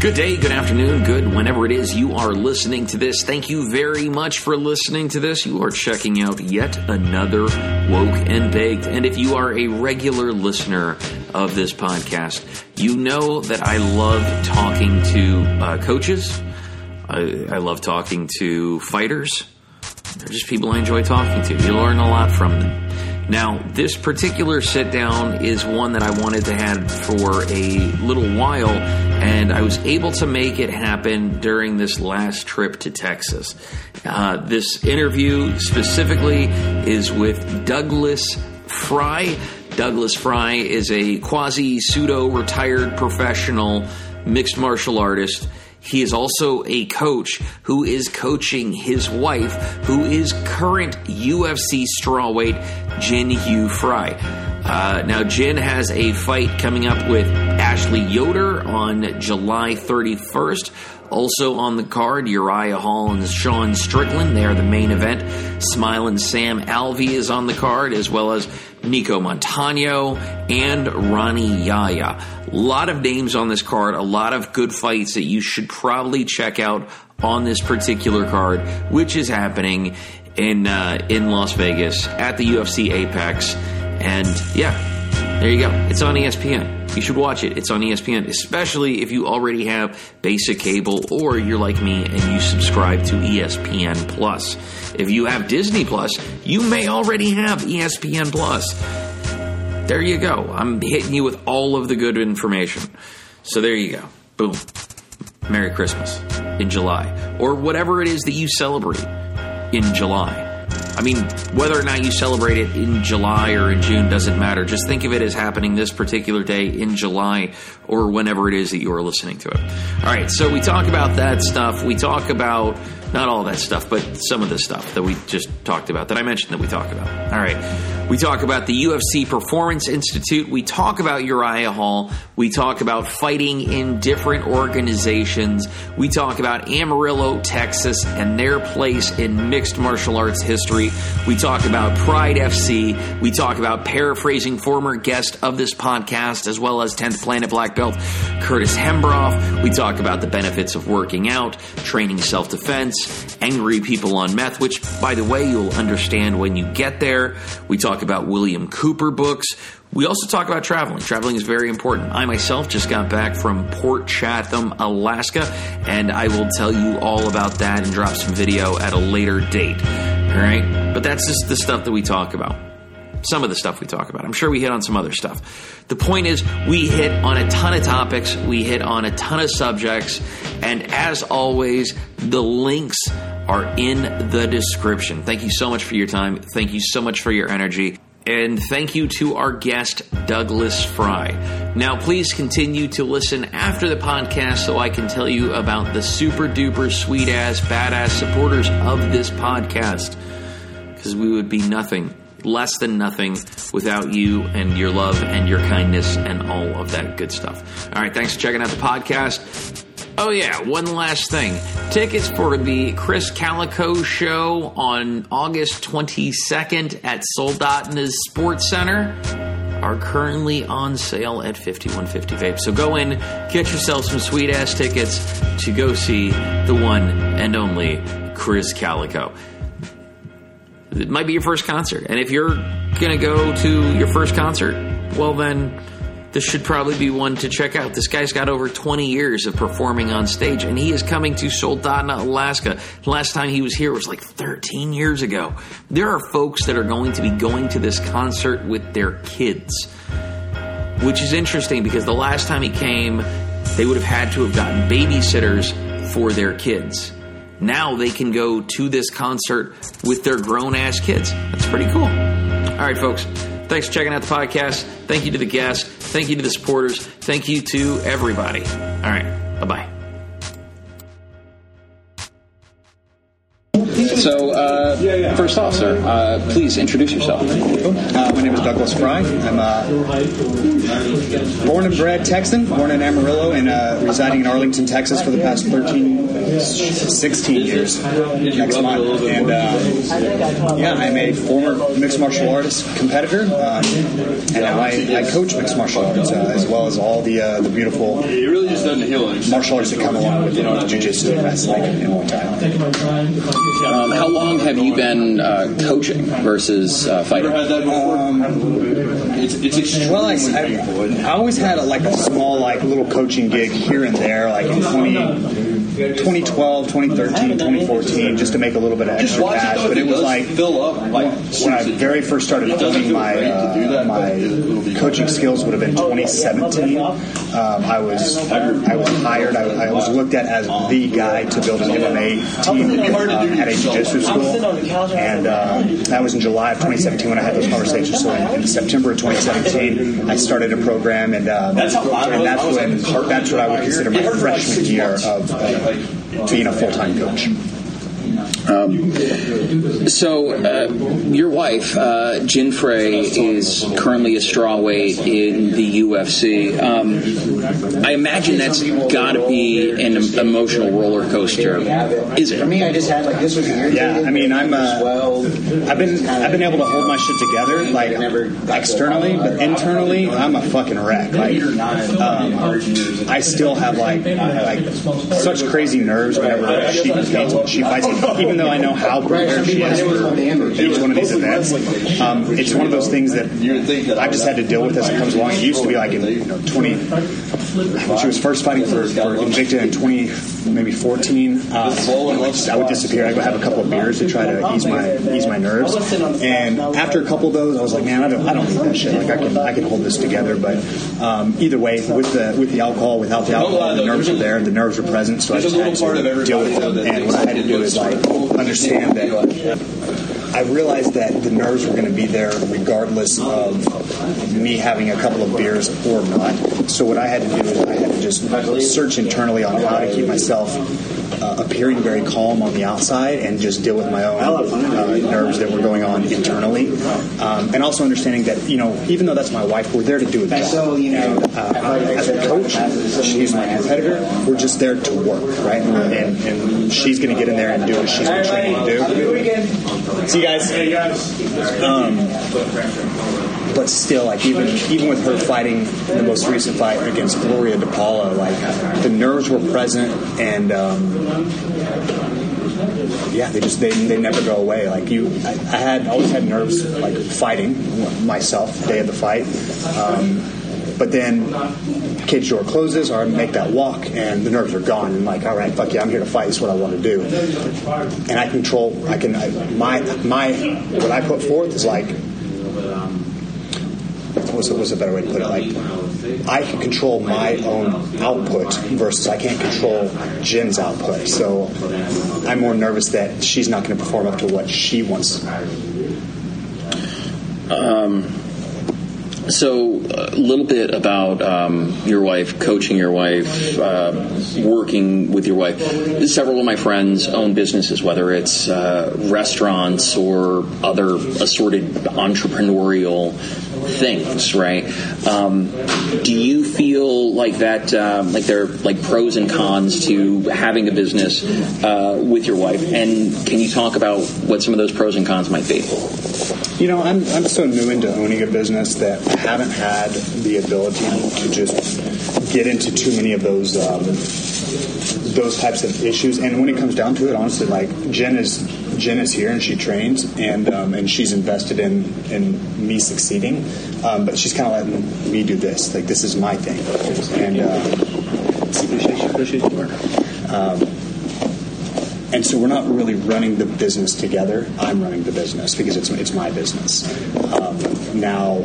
Good day, good afternoon, good whenever it is you are listening to this. Thank you very much for listening to this. You are checking out yet another Woke and Baked. And if you are a regular listener of this podcast, you know that I love talking to uh, coaches. I, I love talking to fighters. They're just people I enjoy talking to. You learn a lot from them. Now, this particular sit down is one that I wanted to have for a little while, and I was able to make it happen during this last trip to Texas. Uh, this interview specifically is with Douglas Frey. Douglas Frey is a quasi pseudo retired professional mixed martial artist. He is also a coach who is coaching his wife, who is current UFC strawweight Jin Yu Frey. Uh, now, Jin has a fight coming up with Ashley Yoder on July 31st. Also on the card, Uriah Hall and Sean Strickland. They are the main event. Smiling Sam Alvey is on the card, as well as Nicco Montaño and Ronnie Yaya. A lot of names on this card, a lot of good fights that you should probably check out on this particular card, which is happening in uh, in Las Vegas at the UFC Apex. And yeah, there you go. It's on ESPN. You should watch it. It's on ESPN, especially if you already have basic cable or you're like me and you subscribe to ESPN Plus. If you have Disney Plus, you may already have ESPN Plus. There you go. I'm hitting you with all of the good information. So there you go. Boom. Merry Christmas in July. Or whatever it is that you celebrate in July. I mean, whether or not you celebrate it in July or in June doesn't matter. Just think of it as happening this particular day in July or whenever it is that you are listening to it. All right, so we talk about that stuff. We talk about not all that stuff, but some of the stuff that we just talked about, that I mentioned that we talk about. All right. We talk about the UFC Performance Institute. We talk about Uriah Hall. We talk about fighting in different organizations. We talk about Amarillo, Texas, and their place in mixed martial arts history. We talk about Pride FC. We talk about paraphrasing former guest of this podcast, as well as 10th Planet Black Belt, Curtis Hembroff. We talk about the benefits of working out, training self defense angry people on meth, which, by the way, you'll understand when you get there. We talk about William Cooper books. We also talk about traveling. Traveling is very important. I myself just got back from Port Chatham, Alaska, and I will tell you all about that and drop some video at a later date. All right? But that's just the stuff that we talk about some of the stuff we talk about. I'm sure we hit on some other stuff. The point is, we hit on a ton of topics, we hit on a ton of subjects, and as always, the links are in the description. Thank you so much for your time. Thank you so much for your energy. And thank you to our guest, Douglas Frey. Now, please continue to listen after the podcast so I can tell you about the super duper sweet ass, badass supporters of this podcast. Because we would be nothing less than nothing without you and your love and your kindness and all of that good stuff. All right, thanks for checking out the podcast. Oh, yeah, one last thing. Tickets for the Chris Calico show on August 22nd at Soldotna's Sports Center are currently on sale at 5150 Vape. So go in, get yourself some sweet ass tickets to go see the one and only Chris Calico it might be your first concert. And if you're going to go to your first concert, well, then this should probably be one to check out. This guy's got over 20 years of performing on stage, and he is coming to Soldotna, Alaska. Last time he was here was like 13 years ago. There are folks that are going to be going to this concert with their kids, which is interesting because the last time he came, they would have had to have gotten babysitters for their kids. Now they can go to this concert with their grown ass kids. That's pretty cool. All right, folks. Thanks for checking out the podcast. Thank you to the guests. Thank you to the supporters. Thank you to everybody. All right. Bye bye. So, uh, first off, sir, uh, please introduce yourself. Uh, my name is Douglas Frey. I'm uh, born and bred Texan, born in Amarillo, and uh, residing in Arlington, Texas for the past 13, 16 years next month. And uh, yeah, I'm a former mixed martial artist competitor, and I, I coach mixed martial arts uh, as well as all the uh, the beautiful martial arts that come along with you know, jiu-jitsu and wrestling and Muay Thai. Um, how long have you been uh, coaching versus uh, fighting? Um, it's, it's well, I, I, I always had a, like a small, like little coaching gig here and there, like in 20, 2012, 2013, 2014, just to make a little bit of extra cash. But it was like when I very first started building my uh, my coaching skills would have been 2017. Um, I was I was hired. I, I, was looked at as the guy to build an MMA team um, at a jiu-jitsu school, and uh, that was in July of 2017 when I had those conversations. So in, in September of 2017, I started a program, and, um, and that's when that's what I would consider my freshman year of. Uh, being a full time coach. Um, so, uh, your wife, uh, Jin Frey, is currently a strawweight in the UFC. Um, I imagine that's got to be an emotional roller coaster. Is it? For me, I just had like this was yeah. I mean, I'm uh, I've been I've been able to hold my shit together like externally, but internally, I'm a fucking wreck. Like, um, I still have like like such crazy nerves whenever she she fights. Even though I know how prepared she is for each one of these events, um, it's one of those things that I've just had to deal with as it comes along. It used to be like in you know 20 when she was first fighting for, for Invicta in 20 maybe 14. Uh, I would disappear. I would go have a couple of beers to try to ease my ease my nerves. And after a couple of those, I was like, man, I don't I don't need that shit. Like I can I can hold this together. But um, either way, with the with the alcohol, without the alcohol, the nerves were there. The nerves were present, so I just had to deal with them. And what I had to do is like understand that I realized that the nerves were going to be there regardless of me having a couple of beers or not. So what I had to do is I had to just search internally on how to keep myself uh, appearing very calm on the outside and just deal with my own uh, nerves that were going on internally, um, and also understanding that you know even though that's my wife, we're there to do a job. So you know, uh, as a coach, she's my competitor. We're just there to work, right? And, and she's going to get in there and do what she's been trained to do. See you guys. Um, but still, like even even with her fighting the most recent fight against Gloria DePaula, like the nerves were present, and um, yeah, they just they, they never go away. Like you, I, I had always had nerves like fighting myself day of the fight. Um, but then cage door closes or I make that walk and the nerves are gone and like all right fuck yeah I'm here to fight this is what I want to do and I control I can I, my my what I put forth is like was was a better way to put it. Like I can control my own output versus I can't control Jin's output. So I'm more nervous that she's not going to perform up to what she wants. Um, so, a little bit about um, your wife, coaching your wife, uh, working with your wife. Several of my friends own businesses, whether it's uh, restaurants or other assorted entrepreneurial things, right? Um, do you feel like that, um, like there are like pros and cons to having a business uh, with your wife? And can you talk about what some of those pros and cons might be? You know, I'm, I'm so new into owning a business that haven't had the ability to just get into too many of those um, those types of issues. And when it comes down to it, honestly, like Jen is Jen is here and she trains and um, and she's invested in in me succeeding. Um, but she's kind of letting me do this. Like this is my thing. And uh, um, and so we're not really running the business together. I'm running the business because it's it's my business. Um, now,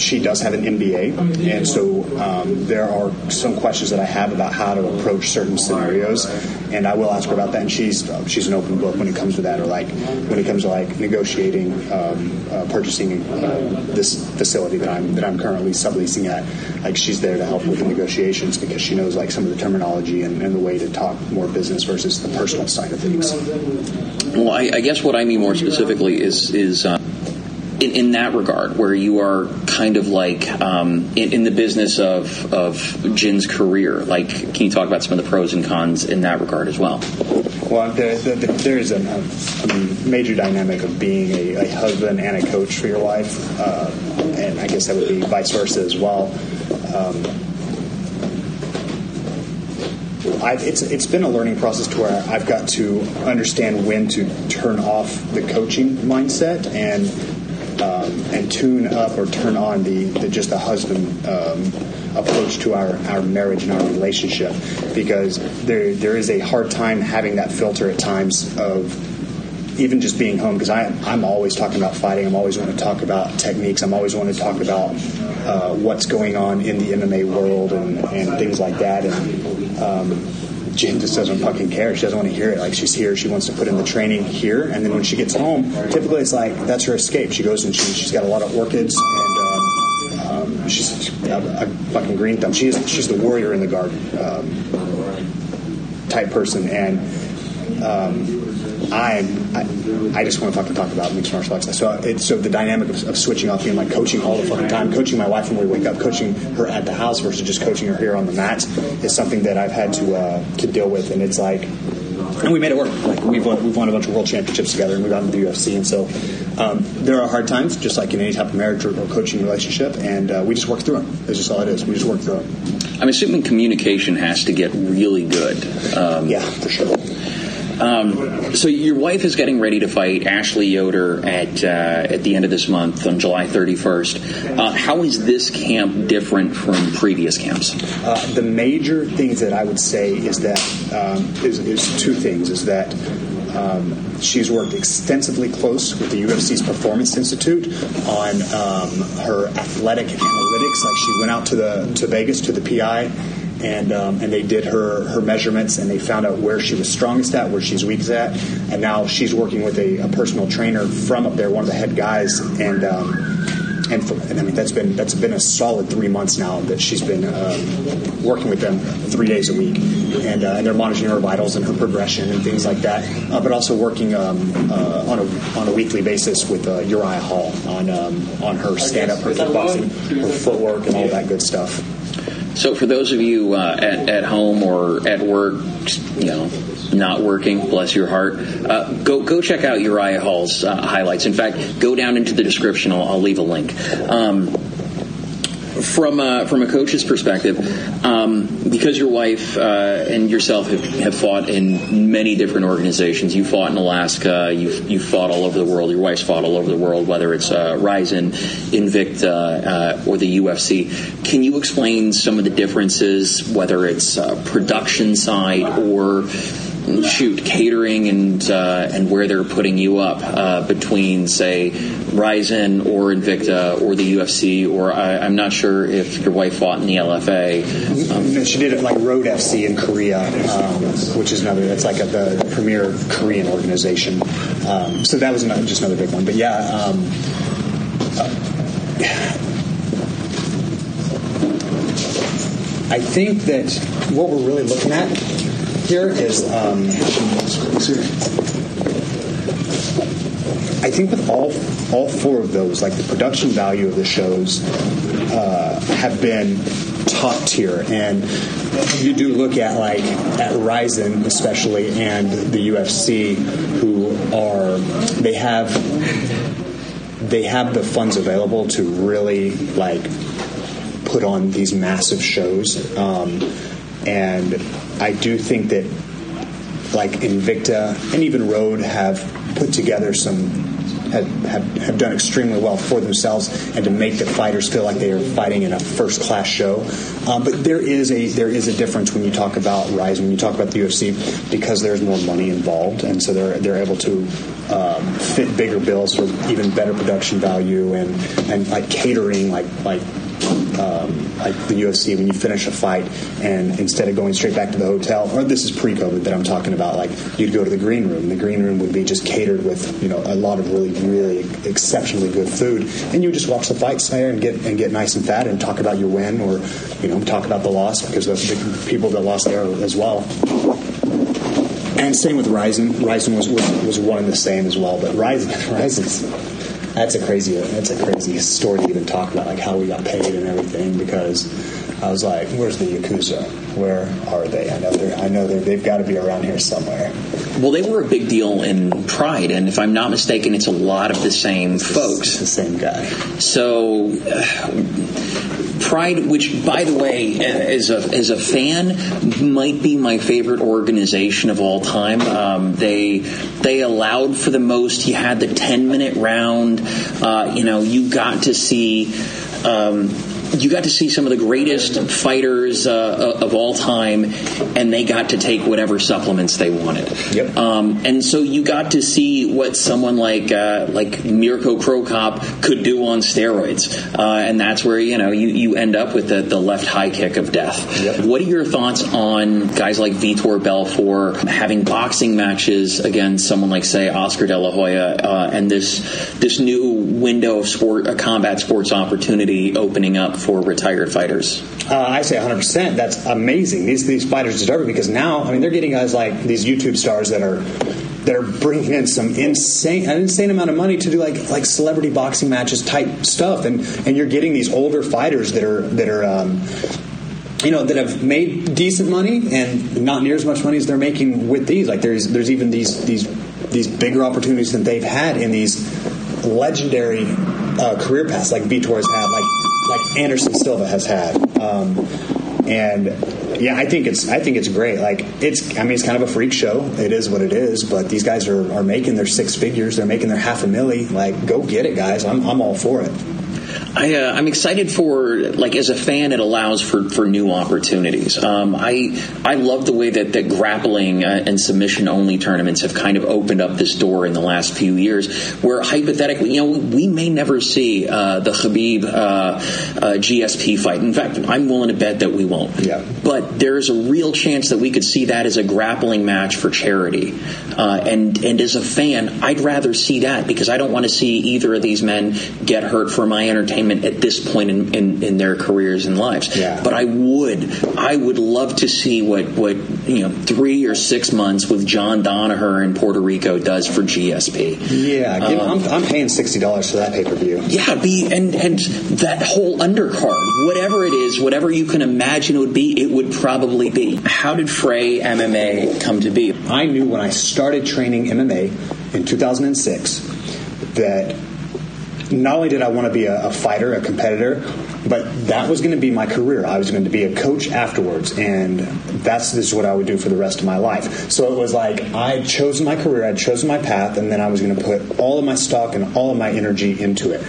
she does have an MBA, and so um, there are some questions that I have about how to approach certain scenarios, and I will ask her about that. And she's uh, she's an open book when it comes to that, or like when it comes to like negotiating, um, uh, purchasing uh, this facility that I'm that I'm currently subleasing at. Like she's there to help with the negotiations because she knows like some of the terminology and, and the way to talk more business versus the personal side of things. Well, I, I guess what I mean more specifically is is. Uh in, in, that regard, where you are kind of like um, in, in, the business of, of Jin's career? Like, can you talk about some of the pros and cons in that regard as well? Well, there, there, there is a, a, major dynamic of being a, a, husband and a coach for your wife, uh, and I guess that would be vice versa as well. Um, it's it's been a learning process to where I've got to understand when to turn off the coaching mindset and um, and tune up or turn on the, the just the husband um, approach to our, our marriage and our relationship because there there is a hard time having that filter at times of even just being home because I'm always talking about fighting. I'm always wanting to talk about techniques. I'm always wanting to talk about uh, what's going on in the MMA world and, and things like that. And um, Jin just doesn't fucking care. She doesn't want to hear it. Like she's here, she wants to put in the training here, and then when she gets home, typically it's like that's her escape. She goes and she, she's got a lot of orchids, and um, um, she's a, a, fucking green thumb. She is she's the warrior in the garden um, type person, and um, I, I, I just want to fucking talk about mixed martial arts. So it's so the dynamic of, of, switching off being like coaching all the fucking time, coaching my wife when we wake up, coaching her at the house versus just coaching her here on the mat is something that I've had to uh, to deal with, and it's like. And we made it work. Like we've won, we've won a bunch of world championships together, and we've gone to the UFC. And so um, there are hard times, just like in any type of marriage or, or coaching relationship, and uh, we just work through them. That's just all it is. We just work through them. I'm assuming communication has to get really good. Um, yeah, for sure. Um, so your wife is getting ready to fight Ashley Yoder at uh, at the end of this month on July 31st. Uh, how is this camp different from previous camps? Uh, the major things that I would say is that um, is, is two things. Is that um, she's worked extensively close with the UFC's Performance Institute on um, her athletic analytics. Like she went out to the to Vegas to the PI and um, and they did her her measurements and they found out where she was strongest at, where she's weakest at, and now she's working with a, a personal trainer from up there, one of the head guys, and. Um, and, for, and, I mean that's been that's been a solid three months now that she's been um, working with them three days a week, and, uh, and they're monitoring her vitals and her progression and things like that. Uh, but also working um, uh, on a on a weekly basis with uh, Uriah Hall on um, on her stand up, her kickboxing, her footwork, and all that good stuff. So, for those of you uh, at, at home or at work, you know, not working, bless your heart, uh, go go check out Uriah Hall's uh, highlights. In fact, go down into the description. I'll, I'll leave a link. Um, from a, from a coach's perspective, um, because your wife uh, and yourself have, have fought in many different organizations. You fought in Alaska. You've, you fought all over the world. Your wife's fought all over the world, whether it's uh, Rizin, Invicta, uh, or the UFC. Can you explain some of the differences, whether it's uh, production side or shoot catering and uh, and where they're putting you up uh, between say Rizin or Invicta or the UFC or I, am not sure if your wife fought in the LFA. Um, she did it like Road FC in Korea, um, which is another that's like a, the premier Korean organization. Um, so that was another, just another big one. But yeah. Um, I think that what we're really looking at here is um, I think with all all four of those, like the production value of the shows, uh, have been top tier, and you do look at like at Rizin especially and the UFC, who are they have they have the funds available to really like put on these massive shows. Um, and I do think that like Invicta and even Road have put together some have, have, have done extremely well for themselves and to make the fighters feel like they are fighting in a first class show. Um, but there is a there is a difference when you talk about Rise when you talk about the UFC because there's more money involved, and so they're they're able to um, fit bigger bills for even better production value and and like catering like like um, like the UFC when you finish a fight and instead of going straight back to the hotel, or this is pre-COVID that I'm talking about, like you'd go to the green room. The green room would be just catered with you know a lot of really really exceptionally good food, and you would just watch the fights there and get and get nice and fat and talk about your win or you know talk about the loss because the, people that lost there as well. And same with Rizin. Rizin was, was, was one and the same as well, but Rizin Rizin's that's a crazy that's a crazy story to even talk about, like how we got paid and everything. Because I was like, "Where's the yakuza? Where are they? I know they're I know they're, they've got to be around here somewhere." Well, they were a big deal in Pride, and if I'm not mistaken, it's a lot of the same it's folks. The, the same guy. So. Uh, Pride, which, by the way, as a as a fan, might be my favorite organization of all time. Um, they they allowed for the most. You had the ten minute round. Uh, you know, you got to see. Um, you got to see some of the greatest fighters uh, of all time, and they got to take whatever supplements they wanted. Yep. Um, and so you got to see what someone like uh, like Mirko Cro Cop could do on steroids, uh, and that's where you know you, you end up with the, the left high kick of death. Yep. What are your thoughts on guys like Vitor Belfort having boxing matches against someone like say Oscar De La Hoya, uh, and this this new window of sport, a combat sports opportunity opening up for retired fighters? Uh, I say 100%. That's amazing. These these fighters deserve it because now, I mean, they're getting guys like these YouTube stars that are that are bringing in some insane an insane amount of money to do like like celebrity boxing matches type stuff, and and you're getting these older fighters that are that are. Um, you know that have made decent money and not near as much money as they're making with these. Like there's there's even these these these bigger opportunities than they've had in these legendary uh, career paths like Vitor's had, like like Anderson Silva has had. Um, and yeah, I think it's I think it's great. Like it's I mean it's kind of a freak show. It is what it is. But these guys are, are making their six figures. They're making their half a milli. Like go get it, guys. I'm I'm all for it. I, uh, I'm excited for like as a fan, it allows for, for new opportunities. Um, I I love the way that that grappling uh, and submission only tournaments have kind of opened up this door in the last few years, where hypothetically, you know, we may never see uh, the Khabib uh, uh, GSP fight. In fact, I'm willing to bet that we won't. Yeah. But there's a real chance that we could see that as a grappling match for charity. Uh, and and as a fan, I'd rather see that because I don't want to see either of these men get hurt for my entertainment at this point in, in, in their careers and lives. Yeah. But I would, I would love to see what, what you know, three or six months with John Danaher in Puerto Rico does for GSP. Yeah, um, I'm, I'm paying sixty dollars for that pay per view. Yeah, be and and that whole undercard, whatever it is, whatever you can imagine it would be, it would probably be. How did Frey MMA come to be? I knew when I started training MMA in 2006 that not only did I want to be a, a fighter, a competitor, but that was going to be my career. I was going to be a coach afterwards, and that's this is what I would do for the rest of my life. So it was like I'd chosen my career, I'd chosen my path, and then I was going to put all of my stock and all of my energy into it.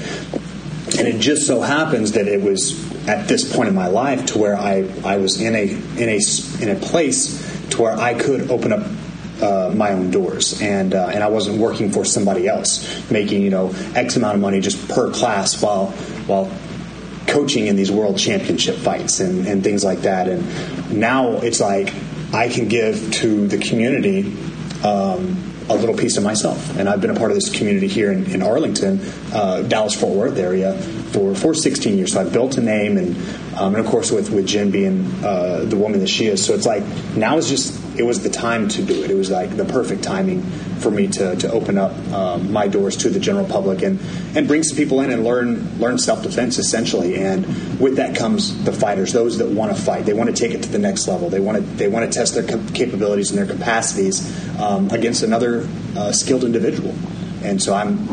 And it just so happens that it was at this point in my life to where I, I was in a in a in a place to where I could open up uh, my own doors, and uh, and I wasn't working for somebody else, making you know X amount of money just per class while while coaching in these world championship fights and, and things like that. And now it's like I can give to the community. Um, a little piece of myself. And I've been a part of this community here in, in Arlington, uh, Dallas Fort Worth area for, for 16 years. So I've built a name, and um, and of course with with Jen being uh, the woman that she is. So it's like now it's just it was the time to do it. It was like the perfect timing for me to, to open up um, my doors to the general public and, and bring some people in and learn learn self defense essentially. And with that comes the fighters, those that want to fight. They want to take it to the next level. They want to they want to test their capabilities and their capacities um, against another uh, skilled individual. And so I'm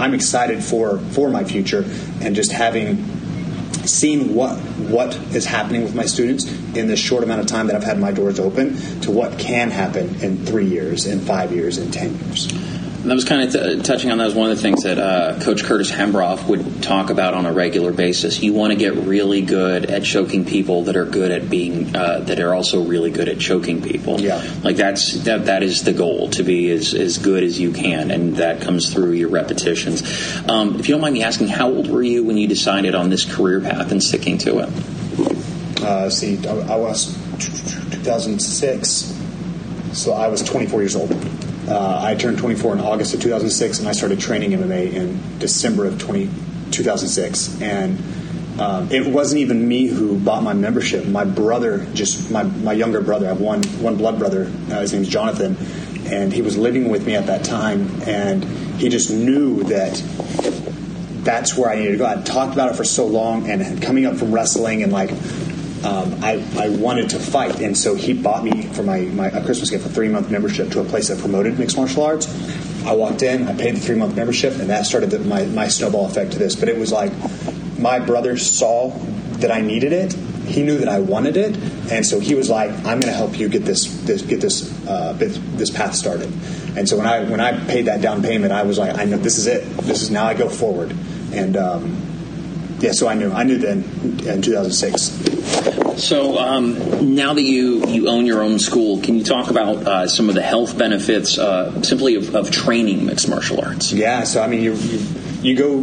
I'm excited for for my future and just having seen what what is happening with my students in this short amount of time that I've had my doors open to what can happen in three years, in five years, in ten years. That was kind of t- touching on that was one of the things that uh, Coach Curtis Hembroff would talk about on a regular basis. You want to get really good at choking people that are good at being uh, that are also really good at choking people. Yeah, like that's that that is the goal to be as as good as you can, and that comes through your repetitions. Um, if you don't mind me asking, how old were you when you decided on this career path and sticking to it? Uh, see, I was 2006, so I was 24 years old. Uh, I turned 24 in August of 2006, and I started training MMA in December of 20, 2006. And um, it wasn't even me who bought my membership. My brother, just my, my younger brother, I have one one blood brother. Uh, his name's Jonathan, and he was living with me at that time, and he just knew that that's where I needed to go. I'd talked about it for so long, and coming up from wrestling and like um, I, I wanted to fight, and so he bought me for my, my a Christmas gift a three month membership to a place that promoted mixed martial arts. I walked in, I paid the three month membership, and that started the, my my snowball effect to this. But it was like my brother saw that I needed it. He knew that I wanted it, and so he was like, "I'm going to help you get this, this get this uh, this path started." And so when I when I paid that down payment, I was like, "I know this is it. This is now I go forward." And um, yeah, so I knew. I knew then in 2006. So um, now that you, you own your own school, can you talk about uh, some of the health benefits uh, simply of, of, training mixed martial arts? Yeah, so I mean, you, you, you go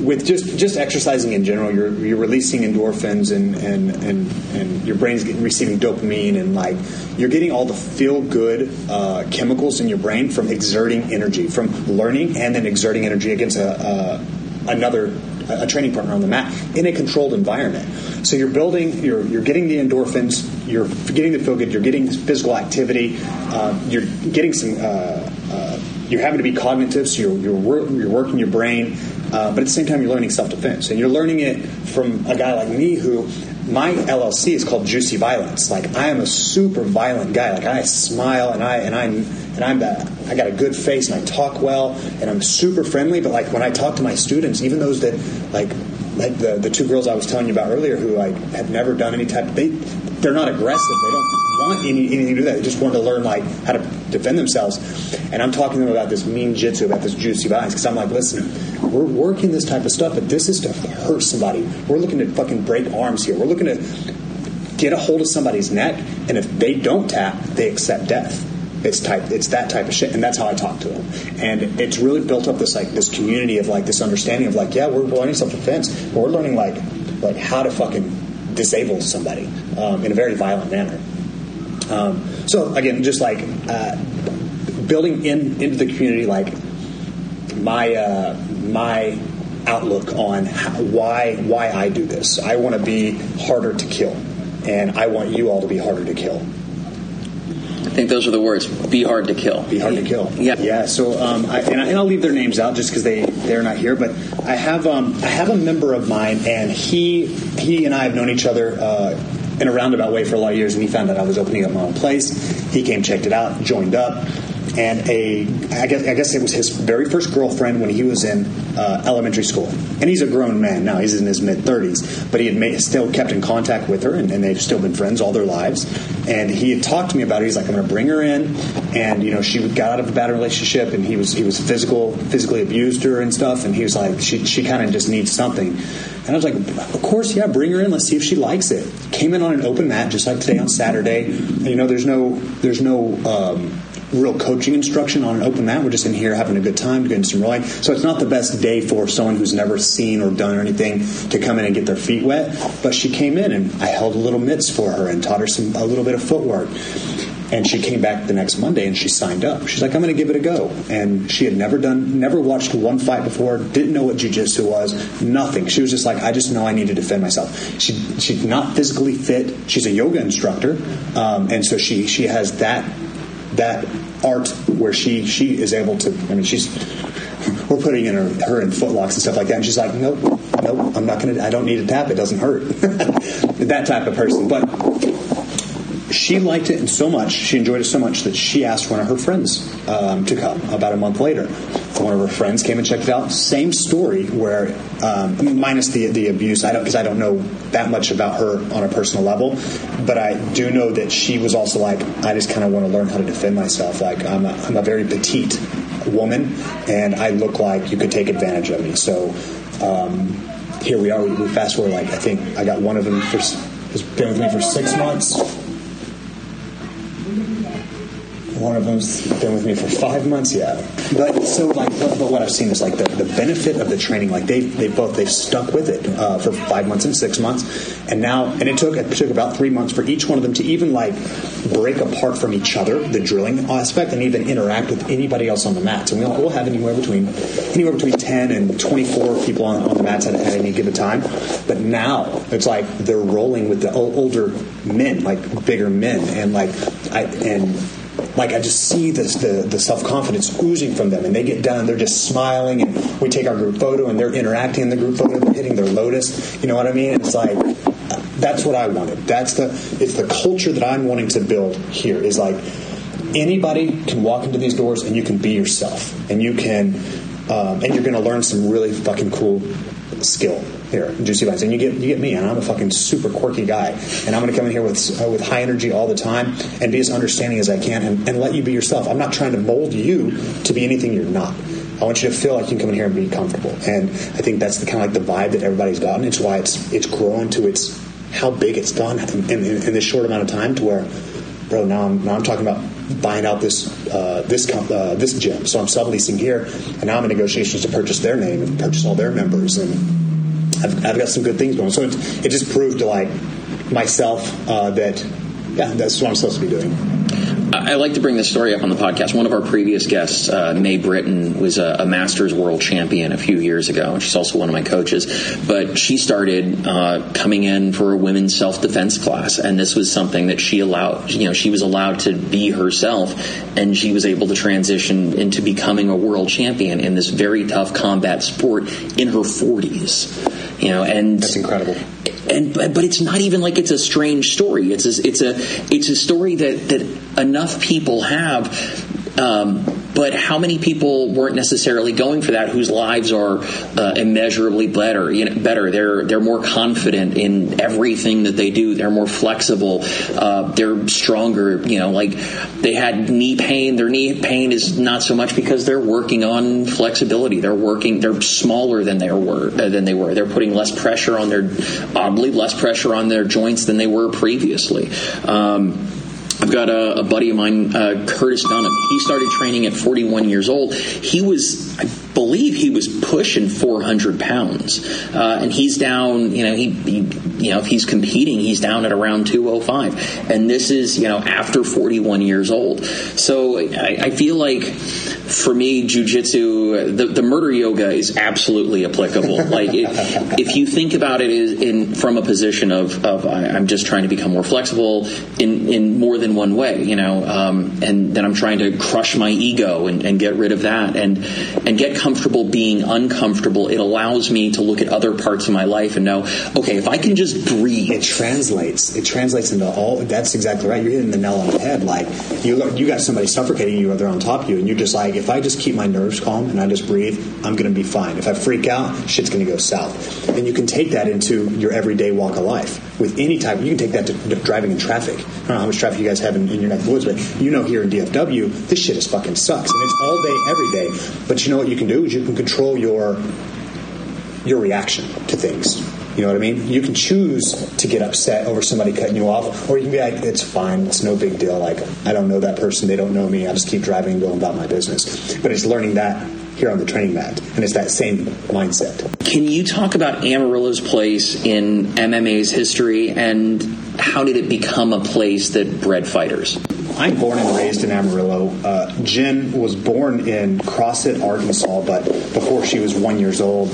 with just just exercising in general, you're you're releasing endorphins and and and, and your brain's getting, receiving dopamine and like you're getting all the feel good uh, chemicals in your brain from exerting energy, from learning and then exerting energy against a, a another a training partner on the mat in a controlled environment. So you're building, you're, you're getting the endorphins, you're getting the feel good, you're getting physical activity, uh, you're getting some, uh, uh, you're having to be cognitive, so you're, you're, you're working your brain, uh, but at the same time you're learning self-defense. And you're learning it from a guy like me who my LLC is called Juicy Violence. Like I am a super violent guy. Like I smile and I and I'm and I'm I got a good face and I talk well and I'm super friendly. But like when I talk to my students, even those that like like the the two girls I was telling you about earlier who I had never done any type they they're not aggressive. They don't want any, anything to do that. They just want to learn like how to defend themselves. And I'm talking to them about this mean jitsu, about this juicy violence, because I'm like, listen, we're working this type of stuff, but this is to hurt somebody. We're looking to fucking break arms here. We're looking to get a hold of somebody's neck, and if they don't tap, they accept death. It's type. It's that type of shit, and that's how I talk to them. And it's really built up this like this community of like this understanding of like, yeah, we're learning self defense, we're learning like like how to fucking disable somebody um, in a very violent manner. Um, so again, just like uh, building in into the community, like my uh, my outlook on how, why why I do this. I want to be harder to kill, and I want you all to be harder to kill. I think those are the words. Be hard to kill. Be hard to kill. Yeah. Yeah. So, um, I, and, I, will leave their names out just because they they're not here. But I have um, I have a member of mine, and he he and I have known each other. Uh, in a roundabout way for a lot of years, and he found out I was opening up my own place. He came, checked it out, joined up, and a I guess, I guess it was his very first girlfriend when he was in uh, elementary school. And he's a grown man now; he's in his mid thirties, but he had made, still kept in contact with her, and, and, they've still been friends all their lives. And he had talked to me about it. He's like, "I'm going to bring her in," and you know, she got out of a bad relationship, and he was he was physical physically abused her and stuff, and he was like, she she kind of just needs something. And I was like, of course, yeah, bring her in. Let's see if she likes it. Came in on an open mat, just like today on Saturday. And, you know, there's no there's no um, real coaching instruction on an open mat. We're just in here having a good time, getting some rolling. So it's not the best day for someone who's never seen or done anything to come in and get their feet wet. But she came in and I held a little mitts for her and taught her some a little bit of footwork. And she came back the next Monday and she signed up. She's like, I'm going to give it a go. And she had never done, never watched one fight before, didn't know what jujitsu was, nothing. She was just like, I just know I need to defend myself. She, she's not physically fit. She's a yoga instructor. Um, and so she, she has that that art where she she is able to. I mean, she's we're putting in her, her in footlocks and stuff like that, and she's like, nope, nope, I'm not gonna. I don't need a tap. It doesn't hurt. that type of person, but. She liked it so much, she enjoyed it so much that she asked one of her friends um, to come about a month later. One of her friends came and checked it out. Same story, where um, minus the the abuse. I don't because I don't know that much about her on a personal level, but I do know that she was also like, I just kind of want to learn how to defend myself. Like I'm a, I'm a very petite woman, and I look like you could take advantage of me. So um, here we are. We, we fast forward. Like I think I got one of them for has been with me for six months. One of them's been with me for five months. Yeah, but so like, but, but what I've seen is like the, the benefit of the training. Like they they both they've stuck with it uh, for five months and six months, and now and it took it took about three months for each one of them to even like break apart from each other the drilling aspect and even interact with anybody else on the mats. And we'll, we'll have anywhere between anywhere between ten and twenty four people on, on the mats at, at any given time. But now it's like they're rolling with the older men, like bigger men, and like I and like I just see this the, the self confidence oozing from them, and they get done, they're just smiling, and we take our group photo, and they're interacting in the group photo, they're hitting their lotus. You know what I mean? It's like that's what I wanted. That's the it's the culture that I'm wanting to build here. Is like anybody can walk into these doors, and you can be yourself, and you can, um, and you're going to learn some really fucking cool skill here, Juicy Violence, and you get you get me, and I'm a fucking super quirky guy, and I'm going to come in here with uh, with high energy all the time and be as understanding as I can, and, and let you be yourself. I'm not trying to mold you to be anything you're not. I want you to feel like you can come in here and be comfortable, and I think that's the kind of like the vibe that everybody's gotten. It's why it's it's grown to its how big it's done in, in, in this short amount of time to where, bro, now I'm now I'm talking about buying out this uh, this uh, this gym. So I'm subleasing here, and now I'm in negotiations to purchase their name and purchase all their members and I've, I've got some good things going. So it, it just proved to like myself uh, that yeah, that's what I'm supposed to be doing. I like to bring this story up on the podcast. One of our previous guests, uh, May Britton, was a, a, Masters World Champion a few years ago, and she's also one of my coaches. But she started uh, coming in for a women's self defense class, and this was something that she allowed. You know, she was allowed to be herself, and she was able to transition into becoming a world champion in this very tough combat sport in her 40s. You know, and that's incredible and but, it's not even like it's a strange story. It's a, it's a it's a story that that enough people have. Um, but how many people weren't necessarily going for that whose lives are uh, immeasurably better you know, better? They're they're more confident in everything that they do. They're more flexible. Uh, they're stronger you know like they had knee pain. Their knee pain is not so much because they're working on flexibility. They're working they're smaller than they were uh, than they were. They're putting less pressure on their oddly less pressure on their joints than they were previously. Um, I've got a, a buddy of mine, uh, Curtis Dunham. He started training at 41 years old. He was, I believe, he was pushing 400 pounds, uh, and he's down. You know, he, he, you know, if he's competing, he's down at around 205, and this is, you know, after 41 years old. So I, I feel like for me, jujitsu, the, the murder yoga is absolutely applicable. like if you think about it in from a position of, of I'm just trying to become more flexible in, in more than one way, you know, um, and then I'm trying to crush my ego and, and get rid of that and and get comfortable being uncomfortable. It allows me to look at other parts of my life and know, okay, if I can just breathe, it translates. It translates into all. That's exactly right. You're hitting the nail on the head. Like you, you got somebody suffocating you, or they're on top of you, and you're just like if I just keep my nerves calm and I just breathe, I'm going to be fine. If I freak out, shit's going to go south. And you can take that into your everyday walk of life with any type. You can take that to driving in traffic. I don't know how much traffic you guys have in, in your neck of the woods, but you know here in DFW, this shit is fucking sucks, and it's all day, every day. But you know what you can do is you can control your your reaction to things. You know what I mean? You can choose to get upset over somebody cutting you off, or you can be like, it's fine, it's no big deal. Like, I don't know that person, they don't know me, I'll just keep driving and going about my business. But it's learning that here on the training mat, and it's that same mindset. Can you talk about Amarillo's place in MMA's history, and how did it become a place that bred fighters? I'm born and raised in Amarillo. Uh, Jen was born in Crossett, Arkansas, but before she was one years old,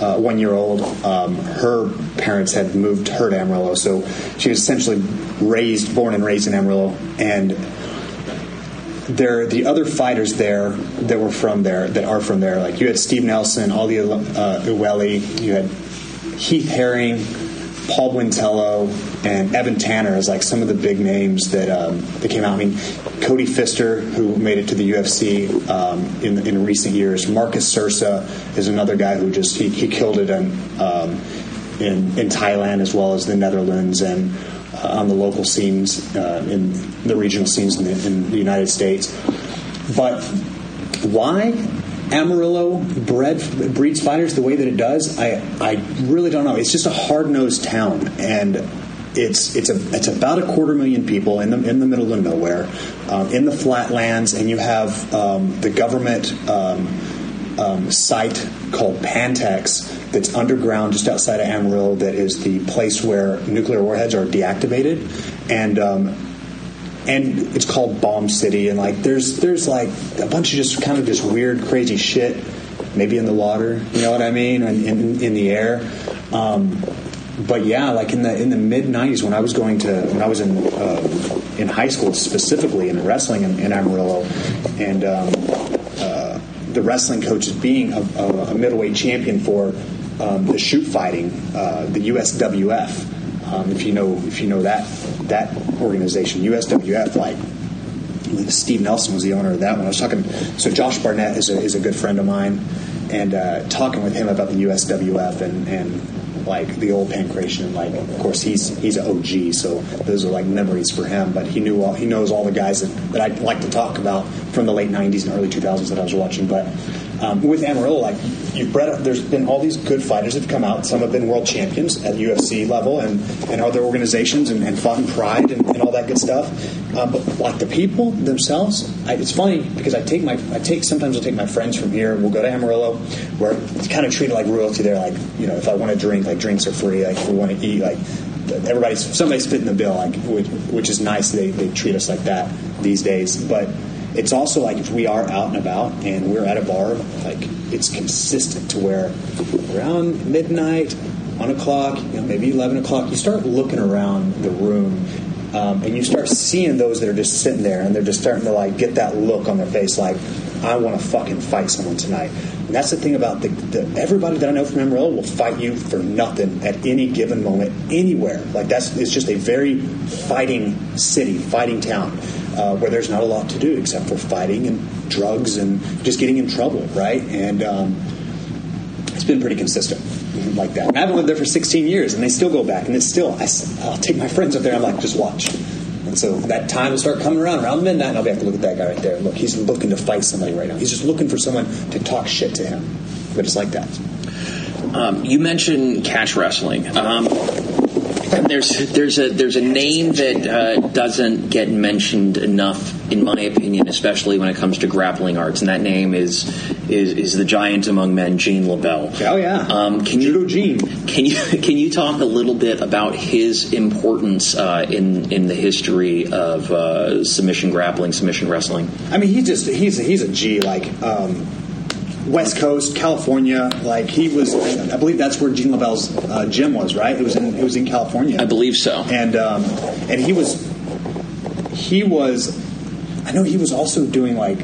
uh, one year old, um, her parents had moved her to Amarillo, so she was essentially raised, born and raised in Amarillo, and there the other fighters there that were from there that are from there like you had Steve Nelson, Ali uh, Uweli, you had Heath Herring, Paul Buentello, and Evan Tanner as like some of the big names that um, that came out. I mean, Cody Fister, who made it to the UFC um, in in recent years. Marcus Sursa is another guy who just he, he killed it in, um, in in Thailand as well as the Netherlands and on the local scenes uh, in the regional scenes in the, in the United States. But why Amarillo bred breeds fighters the way that it does, I I really don't know. It's just a hard nosed town, and it's it's a it's about a quarter million people in the in the middle of nowhere, um, in the flatlands, and you have um, the government um, um site called Pantex that's underground just outside of Amarillo. That is the place where nuclear warheads are deactivated, and um, and it's called Bomb City, and like there's there's like a bunch of just kind of just weird, crazy shit, maybe in the water, you know what I mean, and in, in the air. Um, but yeah, like in the in the mid '90s when I was going to when I was in uh, in high school specifically in wrestling in, in Amarillo, and um, the wrestling coaches being a, a, middleweight champion for um, the shoot fighting, uh, the USWF. Um, if you know if you know that that organization, USWF, like Steve Nelson was the owner of that one. I was talking. So Josh Barnett is a, is a good friend of mine, and uh, talking with him about the USWF and and like the old pancration. Like, of course, he's he's an OG, so those are like memories for him. But he knew all, he knows all the guys that, that I like to talk about from the late '90s and early 2000s that I was watching. But um, with Amarillo, like you've bred there's been all these good fighters that have come out. Some have been world champions at UFC level and, and other organizations and, and fought in Pride and, and, all that good stuff. Um, but like the people themselves, I, it's funny because I take my I take sometimes I'll take my friends from here. and We'll go to Amarillo, where it's kind of treated like royalty there. Like you know, if I want to drink, like drinks are free. Like if we want to eat, like everybody's somebody's fitting the bill. Like which, which is nice. They they treat us like that these days, but it's also like if we are out and about and we're at a bar, like it's consistent to where around midnight, one o'clock, you know, maybe eleven o'clock, you start looking around the room um, and you start seeing those that are just sitting there and they're just starting to like get that look on their face like I want to fucking fight someone tonight. And that's the thing about the, the, everybody that I know from Amarillo will fight you for nothing at any given moment anywhere. Like that's it's just a very fighting city, fighting town uh, where there's not a lot to do except for fighting and drugs and just getting in trouble, right? And um, it's been pretty consistent like that. And I haven't lived there for 16 years, and they still go back, and it's still I, will take my friends up there. I'm like, just watch. And so that time will start coming around around midnight, and I'll be able to look at that guy right there. Look, he's looking to fight somebody right now. He's just looking for someone to talk shit to him. But it's like that. Um, you mentioned catch wrestling. Um, there's there's a there's a name that uh, doesn't get mentioned enough, in my opinion, especially when it comes to grappling arts, and that name is is, is the giant among men, Gene LeBell. Oh yeah, um, can Judo you Gene? Can you can you talk a little bit about his importance uh, in in the history of uh, submission grappling, submission wrestling? I mean, he's just he's he's a G like. Um, West Coast, California. Like he was, I believe that's where Gene LeBell's uh, gym was, right? It was in it was in California. I believe so. And um, and he was he was, I know he was also doing like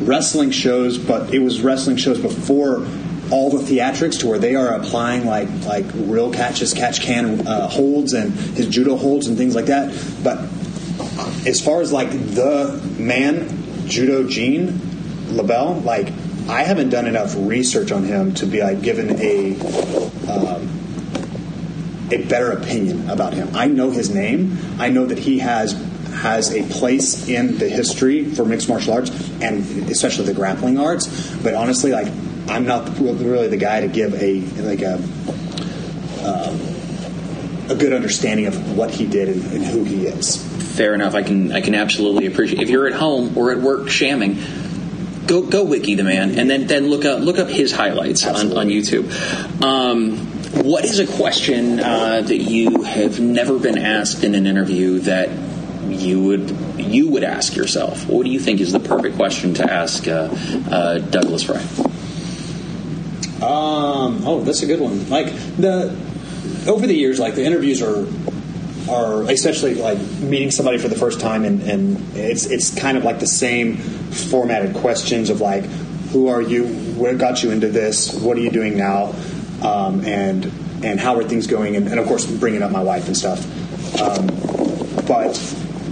wrestling shows, but it was wrestling shows before all the theatrics to where they are applying like like real catches, catch can uh, holds, and his judo holds and things like that. But as far as like the man, judo Gene LeBell, like I haven't done enough research on him to be like given a um, a better opinion about him. I know his name. I know that he has has a place in the history for mixed martial arts and especially the grappling arts. But honestly, like I'm not really the guy to give a like a um, a good understanding of what he did and, and who he is. Fair enough. I can I can absolutely appreciate. If you're at home or at work shamming, go go wiki the man, and then then look up look up his highlights on, on YouTube. Um, what is a question uh, that you have never been asked in an interview that you would you would ask yourself? What do you think is the perfect question to ask uh, uh, Douglas Frey? Um, oh, that's a good one. Like the over the years, like the interviews are are essentially like meeting somebody for the first time, and, and it's it's kind of like the same formatted questions of like, who are you? What got you into this? What are you doing now? Um, and and how are things going? And, and, of course, bringing up my wife and stuff. Um, but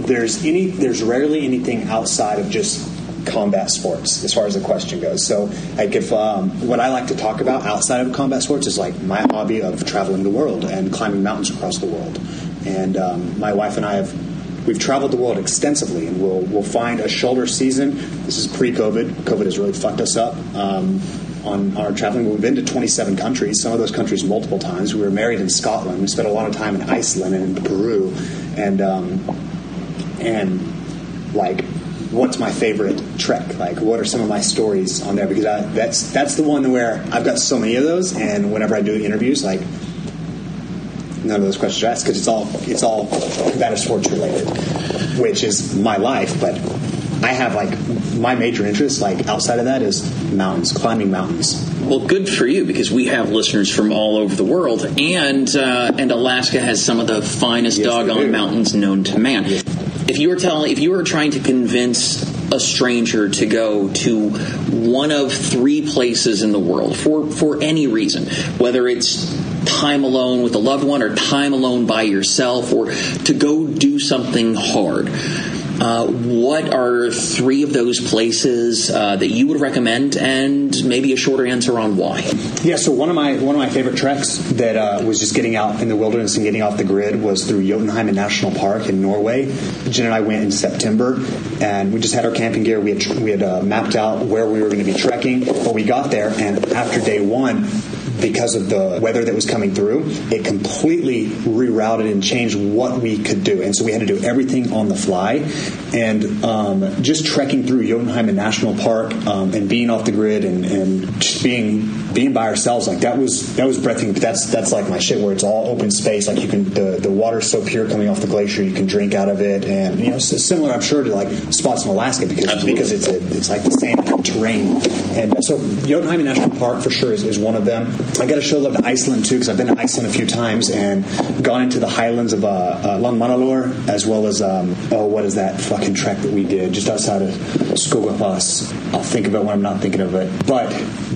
there's any there's rarely anything outside of just combat sports as far as the question goes. So, like if um, what I like to talk about outside of combat sports is like my hobby of traveling the world and climbing mountains across the world. And um, my wife and I have we've traveled the world extensively, and we'll we'll find a shoulder season. This is pre-COVID. COVID has really fucked us up. Um, on our traveling. We've been to 27 countries, some of those countries multiple times. We were married in Scotland. We spent a lot of time in Iceland and in Peru, and um, and like what's my favorite trek? Like, what are some of my stories on there? Because I, that's that's the one where I've got so many of those, and whenever I do interviews, like none of those questions are asked because it's all it's all combative sports related, which is my life. But I have like my major interest, like outside of that, is mountains, climbing mountains. Well, good for you because we have listeners from all over the world, and uh, and Alaska has some of the finest Yes, doggone do. mountains known to man. If you were telling, if you were trying to convince a stranger to go to one of three places in the world for for any reason, whether it's time alone with a loved one or time alone by yourself, or to go do something hard. Uh, what are three of those places uh, that you would recommend, and maybe a shorter answer on why? Yeah, so one of my one of my favorite treks that uh, was just getting out in the wilderness and getting off the grid was through Jotunheimen National Park in Norway. Jen and I went in September, and we just had our camping gear. We had we had uh, mapped out where we were going to be trekking, but we got there, and after day one. Because of the weather that was coming through, it completely rerouted and changed what we could do, and so we had to do everything on the fly. And um, just trekking through Jotunheimen National Park um, and being off the grid and, and just being being by ourselves like that was that was breathtaking. But that's that's like my shit where it's all open space. Like you can the the water's so pure coming off the glacier, you can drink out of it, and you know so similar I'm sure to like spots in Alaska because Absolutely. because it's a, it's like the same terrain. And so Jotunheimen National Park for sure is, is one of them. I got to show love to Iceland too because I've been to Iceland a few times and gone into the highlands of uh, uh, as well as um, oh what is that fucking trek that we did just outside of Skogafoss. I'll think of it when I'm not thinking of it, but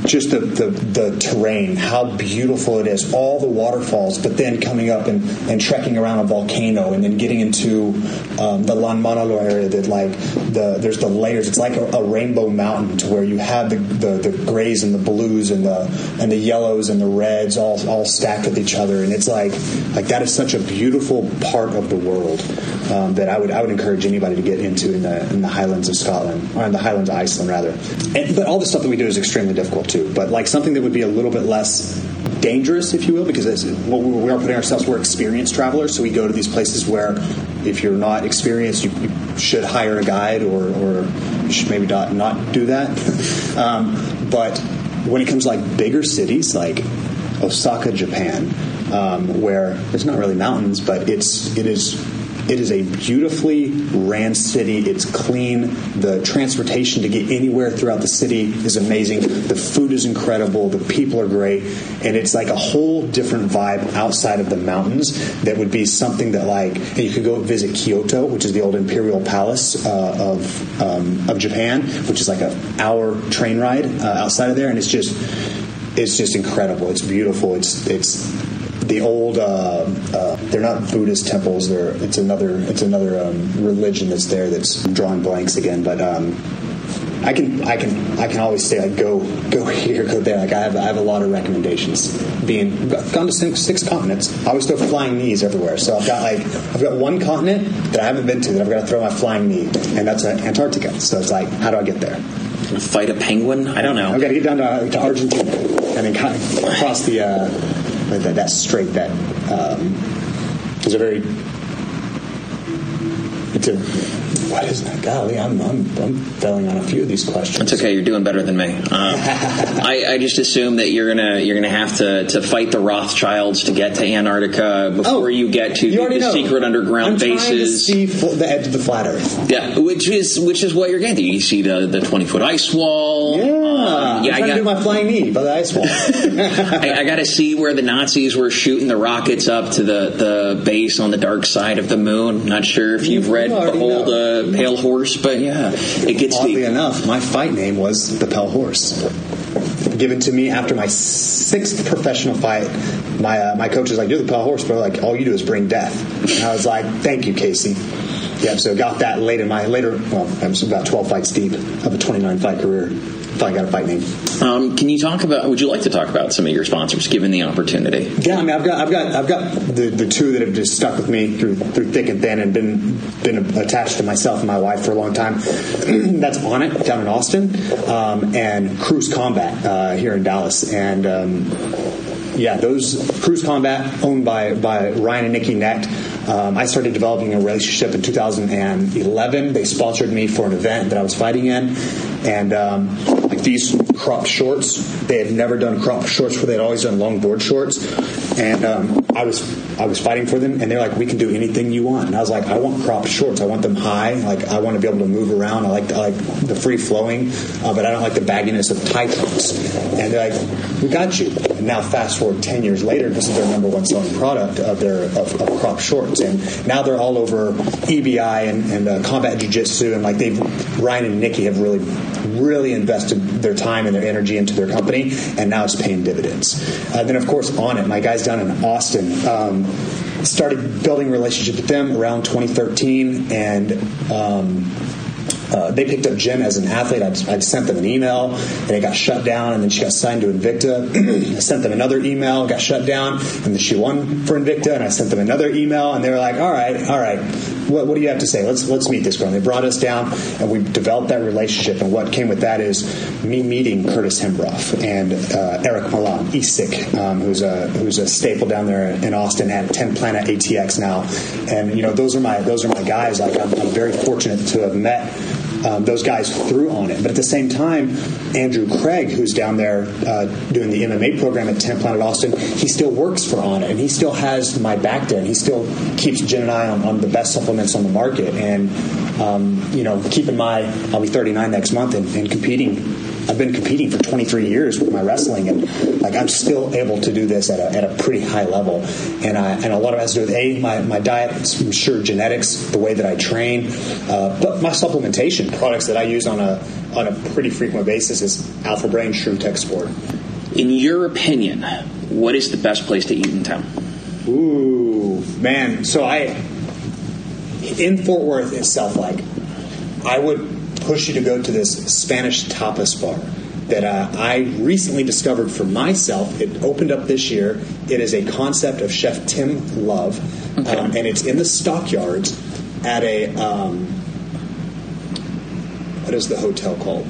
just the, the, the terrain, how beautiful it is, all the waterfalls, but then coming up and, and trekking around a volcano and then getting into um, the Landmannalaugar area that like the there's the layers. It's like a, a rainbow mountain to where you have the, the, the grays and the blues and the and the yellows and the reds all all stacked with each other, and it's like like that is such a beautiful part of the world um, that I would I would encourage anybody to get into in the in the Highlands of Scotland or in the Highlands of Iceland rather. And, but all the stuff that we do is extremely difficult too. But like something that would be a little bit less dangerous, if you will, because what we are putting ourselves, we're experienced travelers, so we go to these places where if you're not experienced, you, you should hire a guide or, or should maybe not, not do that. um, but when it comes to like bigger cities like Osaka, Japan, um, where it's not really mountains, but it's it is it is a beautifully ran city. It's clean. The transportation to get anywhere throughout the city is amazing. The food is incredible. The people are great, and it's like a whole different vibe outside of the mountains. That would be something that like and you could go visit Kyoto, which is the old imperial palace uh, of um, of Japan, which is like a hour train ride uh, outside of there, and it's just it's just incredible. It's beautiful. It's it's the old. Uh, uh, they're not Buddhist temples. They're it's another it's another um, religion that's there. That's drawing blanks again, but. Um, I can, I can, I can always say like go, go here, go there. Like I have, I have a lot of recommendations. Being I've gone to six, six continents, I always throw flying knees everywhere. So I've got like, I've got one continent that I haven't been to that I've got to throw my flying knee, and that's uh, Antarctica. So it's like, how do I get there? Fight a penguin? I don't know. I've got to get down to, to Argentina and then kind of across the uh, that, that strait that um, is a very it's a what is that? Golly, I'm I'm, I'm failing on a few of these questions. It's okay. You're doing better than me. Uh, I, I just assume that you're gonna you're gonna have to, to fight the Rothschilds to get to Antarctica before you get to Oh, You the know. secret underground I'm bases. To see fl- the edge of the flat Earth. Yeah, which is which is what you're getting. to. You see the the 20 foot ice wall. Yeah, Um, yeah. I'm trying I to do got, my flying knee by the ice wall. I, I got to see where the Nazis were shooting the rockets up to the, the base on the dark side of the moon. Not sure if you've You read already Behold know. Pale Horse, but yeah, it gets Oddly deep. enough, my fight name was the Pale Horse. Given to me after my sixth professional fight, my uh, my coach is like, "You're the Pale Horse, bro. Like all you do is bring death." And I was like, "Thank you, Casey." Yeah. So got that late in my later. Well, I was about 12 fights deep of a 29 fight career. I finally got a fight name. Um, can you talk about? Would you like to talk about some of your sponsors, given the opportunity? Yeah, I mean, I've got, I've got, I've got the, the two that have just stuck with me through through thick and thin, and been been attached to myself and my wife for a long time. That's Onnit down in Austin, um, and Cruise Combat uh, here in Dallas, and. Um, yeah, those Cruise Combat, owned by by Ryan and Nikki Necht. Um, I started developing a relationship in 2011. They sponsored me for an event that I was fighting in, and um, like these crop shorts, they had never done crop shorts before. They'd always done long board shorts, and um, I was I was fighting for them, and they're like, "We can do anything you want." And I was like, "I want crop shorts. I want them high. Like I want to be able to move around. I like I like the free flowing, uh, but I don't like the bagginess of tight tops." And they're like, "We got you." And now, fast forward ten years later, this is their number one selling product of their of, of crop shorts, and now they're all over EBI and, and uh, combat jiu-jitsu, and like they've Ryan and Nikki have really really invested their time and their energy into their company, and now it's paying dividends. Uh, then, of course, Onnit, my guys down in Austin. Um, started building relationship with them around 2013, and um, uh, they picked up Jen as an athlete. I'd, I'd, sent them an email, and it got shut down, and then she got signed to Invicta. I sent them another email, got shut down, and then she won for Invicta, and I sent them another email, and they were like, "All right, all right, what, what do you have to say? Let's let's meet this girl." And they brought us down, and we developed that relationship. And what came with that is me meeting Curtis Hembroff and uh, Eric Milan, ESIC, um, who's a who's a staple down there in Austin at Ten Planet ATX now, and you know those are my those are my guys. Like I'm, I'm very fortunate to have met um, those guys through on it. But at the same time, Andrew Craig, who's down there uh, doing the MMA program at 10 Planet Austin, he still works for Onnit, and he still has my back there, and he still keeps Jen and I on, on the best supplements on the market. And um, you know, keep in mind, I'll be 39 next month and, and competing I've been competing for 23 years with my wrestling, and like I'm still able to do this at a, at a pretty high level. And I, and a lot of it has to do with a my, my diet, I'm sure genetics, the way that I train, uh, but my supplementation products that I use on a on a pretty frequent basis is Alpha Brain, Shroom Tech Sport. In your opinion, what is the best place to eat in town? Ooh, man. So I in Fort Worth itself, like I would push you to go to this Spanish tapas bar that uh, I recently discovered for myself. It opened up this year. It is a concept of Chef Tim Love, okay. um, and it's in the stockyards at a um, what is the hotel called?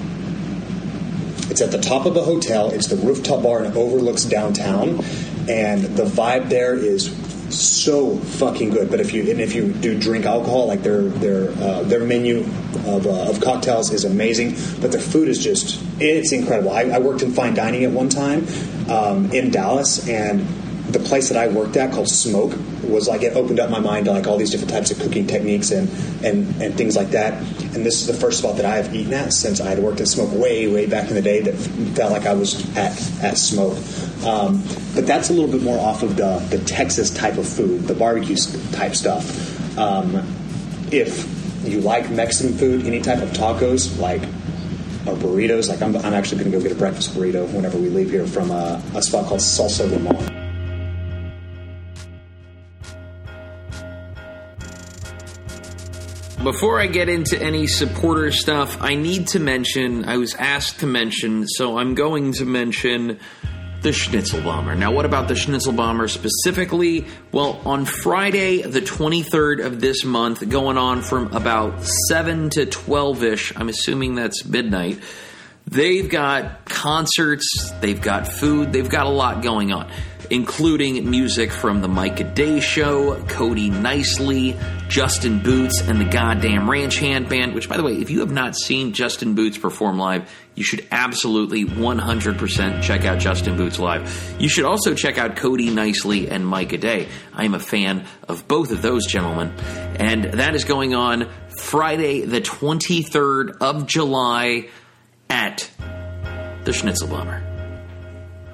It's at the top of a hotel. It's the rooftop bar and it overlooks downtown. And the vibe there is so fucking good. But if you and if you do drink alcohol, like their their uh, their menu of, uh, of cocktails is amazing. But their food is just it's incredible. I, I worked in fine dining at one time um, in Dallas, and the place that I worked at called Smoke was like it opened up my mind to like all these different types of cooking techniques and and and things like that. And this is the first spot that I have eaten at since I had worked at Smoke way way back in the day that felt like I was at at Smoke. Um, but that's a little bit more off of the the Texas type of food, the barbecue type stuff. Um, if you like Mexican food, any type of tacos, like or burritos. Like I'm, I'm actually going to go get a breakfast burrito whenever we leave here from a, a spot called Salsa Limon. Before I get into any supporter stuff, I need to mention, I was asked to mention, so I'm going to mention the Schnitzel Bomber. Now, what about the Schnitzel Bomber specifically? Well, on Friday, the 23rd of this month, going on from about 7 to 12 ish, I'm assuming that's midnight, they've got concerts, they've got food, they've got a lot going on including music from the Micah Day Show, Cody Nicely, Justin Boots, and the Goddamn Ranch Hand Band. Which, by the way, if you have not seen Justin Boots perform live, you should absolutely 100% check out Justin Boots live. You should also check out Cody Nicely and Micah Day. I am a fan of both of those gentlemen. And that is going on Friday, the 23rd of July at the Schnitzel Bomber.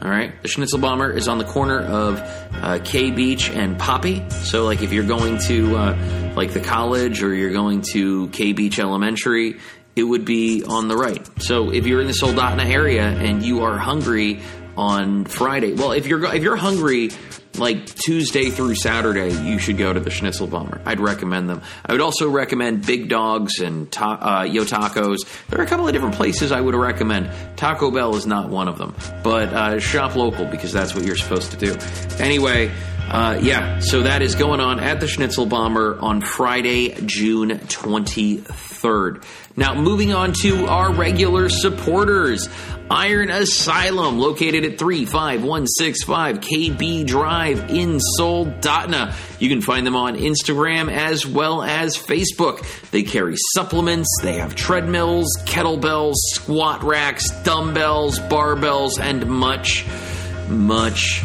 All right, the Schnitzel Bomber is on the corner of uh, K Beach and Poppy. So, like, if you're going to uh, like the college or you're going to K Beach Elementary, it would be on the right. So, if you're in the Soldotna area and you are hungry on Friday. Well, if you're if you're hungry like Tuesday through Saturday, you should go to the Schnitzel Bomber. I'd recommend them. I would also recommend Big Dogs and ta- uh, Yo Tacos. There are a couple of different places I would recommend. Taco Bell is not one of them, but uh, shop local because that's what you're supposed to do. Anyway. Uh, yeah, so that is going on at the Schnitzel Bomber on Friday, June 23rd. Now, moving on to our regular supporters. Iron Asylum, located at 35165 KB Drive in Soldotna. You can find them on Instagram as well as Facebook. They carry supplements, they have treadmills, kettlebells, squat racks, dumbbells, barbells, and much, much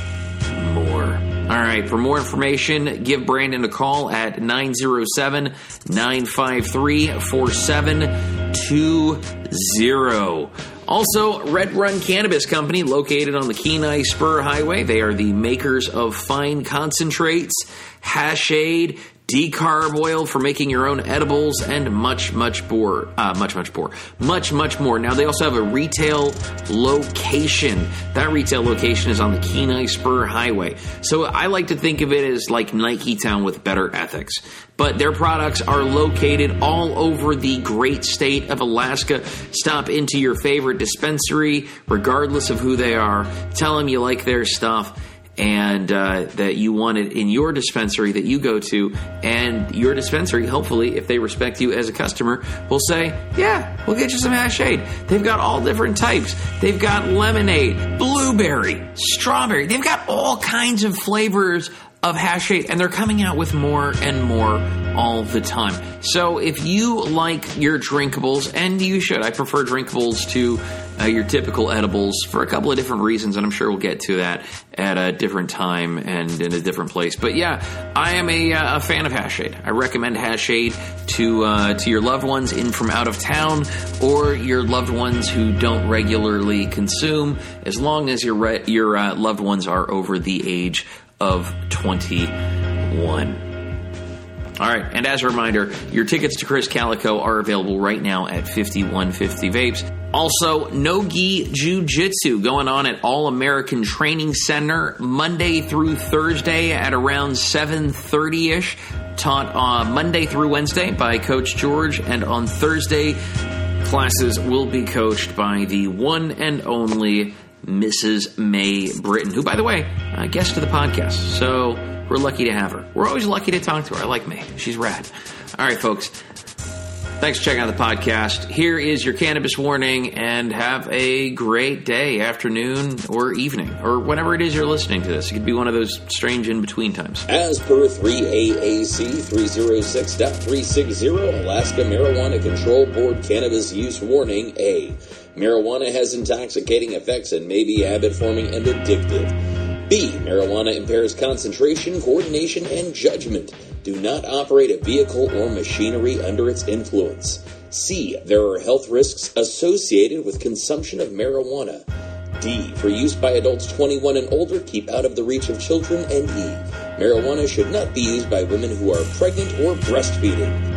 more. All right, for more information, give Brandon a call at 907 953 4720. Also, Red Run Cannabis Company, located on the Kenai Spur Highway. They are the makers of fine concentrates, hashade, decarb oil for making your own edibles, and much, much more. Uh, much, much more. Much, much more. Now, they also have a retail location. That retail location is on the Kenai Spur Highway. So I like to think of it as like Nike Town with better ethics. But their products are located all over the great state of Alaska. Stop into your favorite dispensary, regardless of who they are. Tell them you like their stuff and uh, that you want it in your dispensary that you go to, and your dispensary, hopefully, if they respect you as a customer, will say, "Yeah, we'll get you some hashade." They've got all different types. They've got lemonade, blueberry, strawberry. They've got all kinds of flavors of hashade, and they're coming out with more and more all the time. So if you like your drinkables, and you should, I prefer drinkables to uh, your typical edibles for a couple of different reasons, and I'm sure we'll get to that at a different time and in a different place. But yeah, I am a, uh, a fan of Hashade. I recommend Hashade to uh, to your loved ones in from out of town or your loved ones who don't regularly consume, as long as your re- your uh, loved ones are over the age of 21. All right, and as a reminder, your tickets to Chris Calico are available right now at 5150 Vapes. Also, Nogi Jiu Jitsu going on at All American Training Center Monday through Thursday at around 7:30 ish. Taught on Monday through Wednesday by Coach George, and on Thursday, classes will be coached by the one and only Mrs. May Britton, who, by the way, guest to the podcast. So we're lucky to have her. We're always lucky to talk to her. I like me. She's rad. All right, folks. Thanks for checking out the podcast. Here is your cannabis warning, and have a great day, afternoon, or evening, or whenever it is you're listening to this. It could be one of those strange in between times. As per 3AAC 306.360, Alaska Marijuana Control Board Cannabis Use Warning A. Marijuana has intoxicating effects and may be habit forming and addictive. B. Marijuana impairs concentration, coordination, and judgment. Do not operate a vehicle or machinery under its influence. C. There are health risks associated with consumption of marijuana. D. For use by adults 21 and older, keep out of the reach of children. And E. Marijuana should not be used by women who are pregnant or breastfeeding.